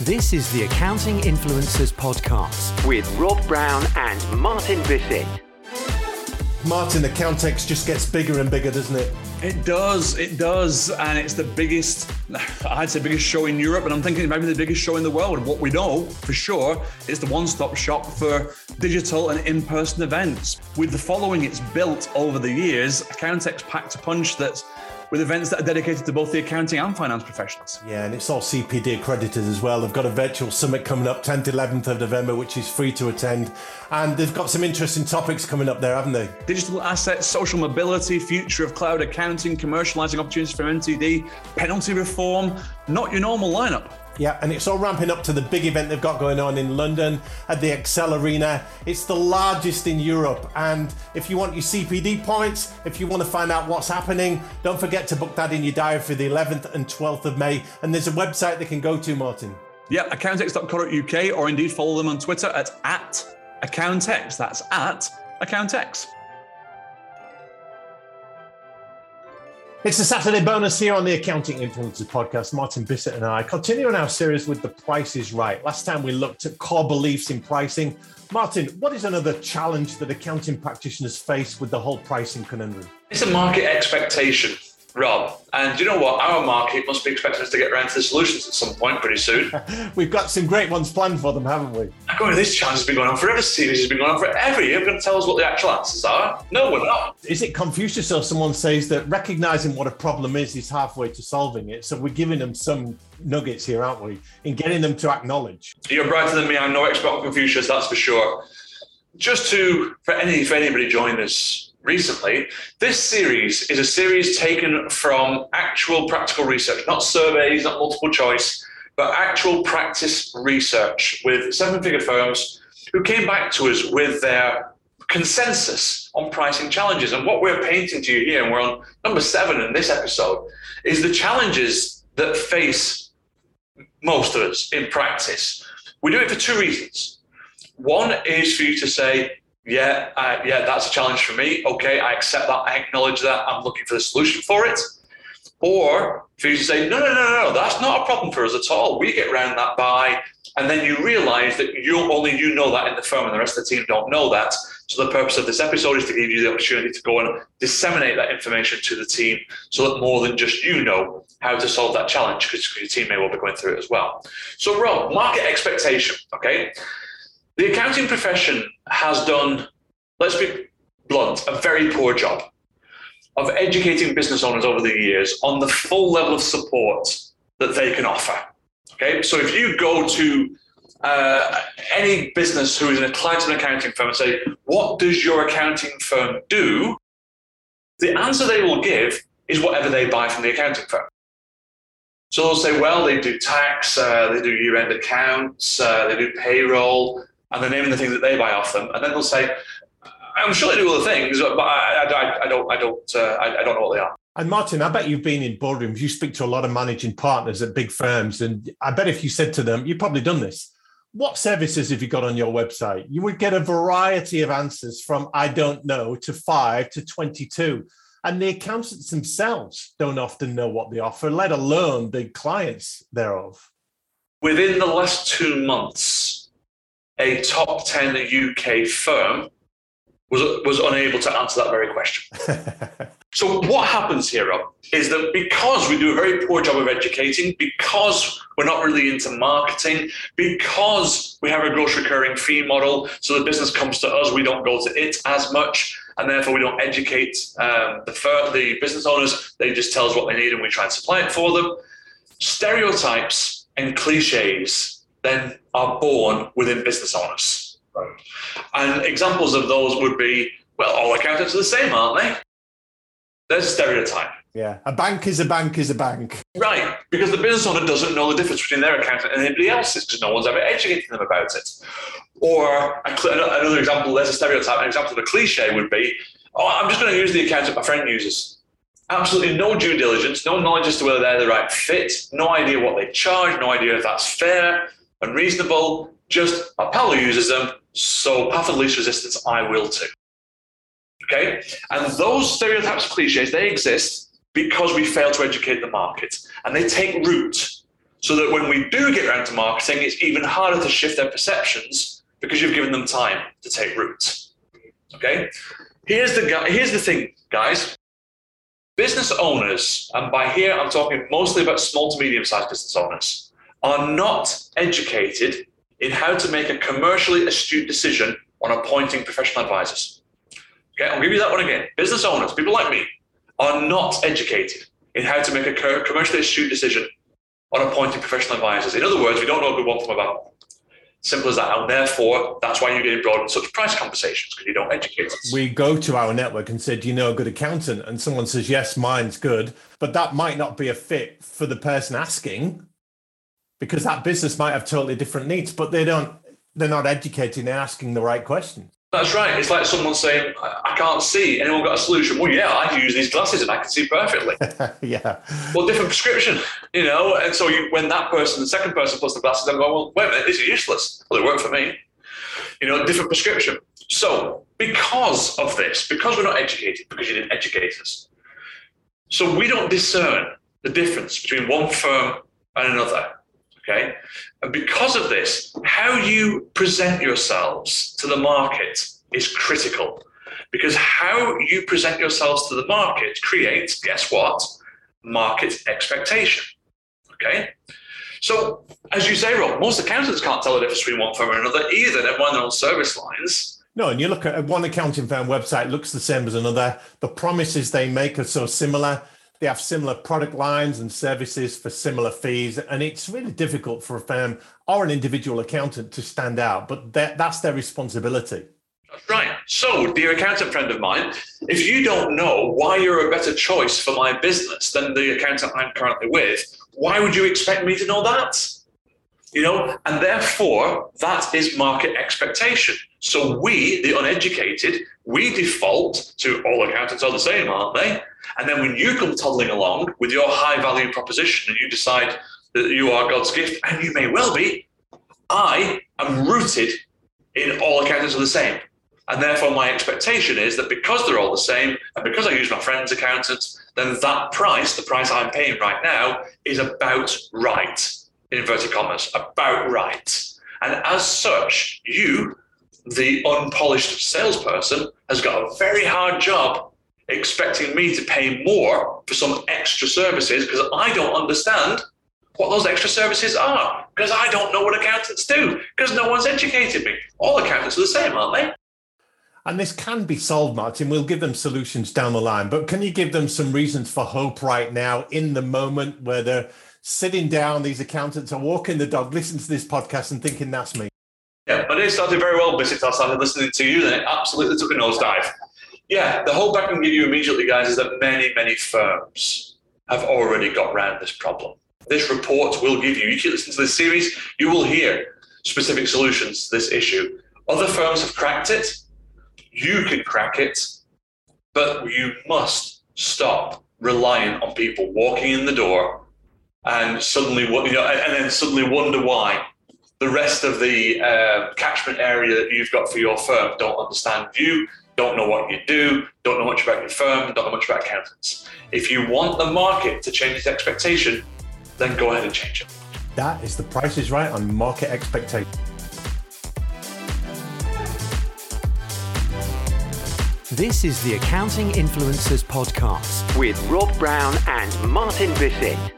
This is the Accounting Influencers Podcast with Rob Brown and Martin Bissett. Martin, the Accountex just gets bigger and bigger, doesn't it? It does, it does, and it's the biggest, I'd say, biggest show in Europe, and I'm thinking maybe the biggest show in the world. What we know for sure is the one-stop shop for digital and in-person events. With the following it's built over the years, Accountex packed a punch that's with events that are dedicated to both the accounting and finance professionals. Yeah, and it's all CPD accredited as well. They've got a virtual summit coming up 10th, 11th of November, which is free to attend. And they've got some interesting topics coming up there, haven't they? Digital assets, social mobility, future of cloud accounting, commercializing opportunities for MTD, penalty reform, not your normal lineup. Yeah, and it's all ramping up to the big event they've got going on in London at the Excel Arena. It's the largest in Europe. And if you want your CPD points, if you want to find out what's happening, don't forget to book that in your diary for the 11th and 12th of May. And there's a website they can go to, Martin. Yeah, accountex.co.uk, or indeed follow them on Twitter at, at accountex. That's at accountex. It's a Saturday bonus here on the Accounting Influencers podcast. Martin Bissett and I continue on our series with The Price is Right. Last time we looked at core beliefs in pricing. Martin, what is another challenge that accounting practitioners face with the whole pricing conundrum? It's a market expectation. Rob. And you know what? Our market must be expecting us to get around to the solutions at some point pretty soon. We've got some great ones planned for them, haven't we? Going, this challenge has been going on forever. Series has been going on forever. You're going to tell us what the actual answers are? No, we're not. Is it Confucius or someone says that recognizing what a problem is is halfway to solving it? So we're giving them some nuggets here, aren't we? In getting them to acknowledge. You're brighter than me. I'm no expert on Confucius, that's for sure. Just to, for any, for anybody joining us, recently. This series is a series taken from actual practical research, not surveys, not multiple choice, but actual practice research with seven figure firms who came back to us with their consensus on pricing challenges. And what we're painting to you here, and we're on number seven in this episode, is the challenges that face most of us in practice. We do it for two reasons. One is for you to say, yeah, uh, yeah, that's a challenge for me. Okay, I accept that. I acknowledge that. I'm looking for the solution for it. Or for you to say, no, no, no, no, that's not a problem for us at all. We get around that by, and then you realize that you only you know that in the firm and the rest of the team don't know that. So the purpose of this episode is to give you the opportunity to go and disseminate that information to the team so that more than just you know how to solve that challenge because your team may well be going through it as well. So Rob, market expectation, okay? The accounting profession has done, let's be blunt, a very poor job of educating business owners over the years on the full level of support that they can offer. Okay, so if you go to uh, any business who is a client of an accounting firm and say, What does your accounting firm do? The answer they will give is whatever they buy from the accounting firm. So they'll say, Well, they do tax, uh, they do year end accounts, uh, they do payroll, and they're naming the things that they buy off them, and then they'll say, "I'm sure they do other things, but I, I, I don't, I don't, uh, I, I don't know what they are." And Martin, I bet you've been in boardrooms. You speak to a lot of managing partners at big firms, and I bet if you said to them, you've probably done this. What services have you got on your website? You would get a variety of answers from I don't know to five to 22. And the accountants themselves don't often know what they offer, let alone the clients thereof. Within the last two months, a top 10 UK firm was, was unable to answer that very question. so, what happens here, Rob, is that because we do a very poor job of educating, because we're not really into marketing, because we have a gross recurring fee model, so the business comes to us, we don't go to it as much, and therefore we don't educate um, the, fir- the business owners, they just tell us what they need and we try and supply it for them. Stereotypes and cliches then are born within business owners. Right. And examples of those would be, well, all accountants are the same, aren't they? There's a stereotype. Yeah, a bank is a bank is a bank. Right, because the business owner doesn't know the difference between their accountant and anybody else's because no one's ever educated them about it. Or another example, there's a stereotype, an example of a cliche would be, oh, I'm just going to use the accountant my friend uses. Absolutely no due diligence, no knowledge as to whether they're the right fit, no idea what they charge, no idea if that's fair, unreasonable, just Apollo uses them, so path of least resistance, I will too. Okay? And those stereotypes, cliches, they exist because we fail to educate the market and they take root. so that when we do get around to marketing, it's even harder to shift their perceptions because you've given them time to take root. Okay, here's the guy. Here's the thing, guys. Business owners, and by here I'm talking mostly about small to medium-sized business owners, are not educated in how to make a commercially astute decision on appointing professional advisors. Okay, I'll give you that one again. Business owners, people like me, are not educated in how to make a commercially astute decision on appointing professional advisors. In other words, we don't know a good one from a bad one. Simple as that. And therefore, that's why you're getting brought in such price conversations because you don't educate us. We go to our network and say, Do you know a good accountant? And someone says, Yes, mine's good. But that might not be a fit for the person asking because that business might have totally different needs, but they don't, they're not educating and asking the right questions. That's right. It's like someone saying, I can't see. Anyone got a solution? Well, yeah, I use these glasses and I can see perfectly. yeah. Well, different prescription, you know? And so you, when that person, the second person puts the glasses on, go, well, wait a minute, these are useless. Well, they work for me. You know, different prescription. So because of this, because we're not educated, because you didn't educate us, so we don't discern the difference between one firm and another. Okay. And because of this, how you present yourselves to the market is critical because how you present yourselves to the market creates, guess what? Market expectation. Okay. So, as you say, Rob, most accountants can't tell the difference between one firm and another either. They're on their own service lines. No, and you look at one accounting firm website looks the same as another. The promises they make are so similar they have similar product lines and services for similar fees and it's really difficult for a firm or an individual accountant to stand out but that, that's their responsibility. That's right. So dear accountant friend of mine if you don't know why you're a better choice for my business than the accountant i'm currently with why would you expect me to know that? You know and therefore that is market expectation. So we the uneducated we default to all accountants are the same aren't they and then when you come toddling along with your high value proposition and you decide that you are God's gift, and you may well be, I am rooted in all accountants are the same. And therefore, my expectation is that because they're all the same, and because I use my friend's accountants, then that price, the price I'm paying right now, is about right, in inverted commas, about right. And as such, you, the unpolished salesperson, has got a very hard job expecting me to pay more for some extra services because I don't understand what those extra services are because I don't know what accountants do because no one's educated me. All accountants are the same, aren't they? And this can be solved, Martin. We'll give them solutions down the line, but can you give them some reasons for hope right now in the moment where they're sitting down, these accountants are walking the dog, listening to this podcast and thinking, that's me? Yeah, but it started very well, Bissett. I started listening to you, and it absolutely took a nosedive. Yeah, the hope I can give you immediately, guys, is that many, many firms have already got around this problem. This report will give you, you can listen to this series, you will hear specific solutions to this issue. Other firms have cracked it. You can crack it, but you must stop relying on people walking in the door and suddenly, you know, and then suddenly wonder why the rest of the uh, catchment area that you've got for your firm don't understand you don't know what you do, don't know much about your firm, don't know much about accountants. If you want the market to change its expectation, then go ahead and change it. That is the price is right on market expectation. This is the Accounting Influencers Podcast with Rob Brown and Martin Bissett.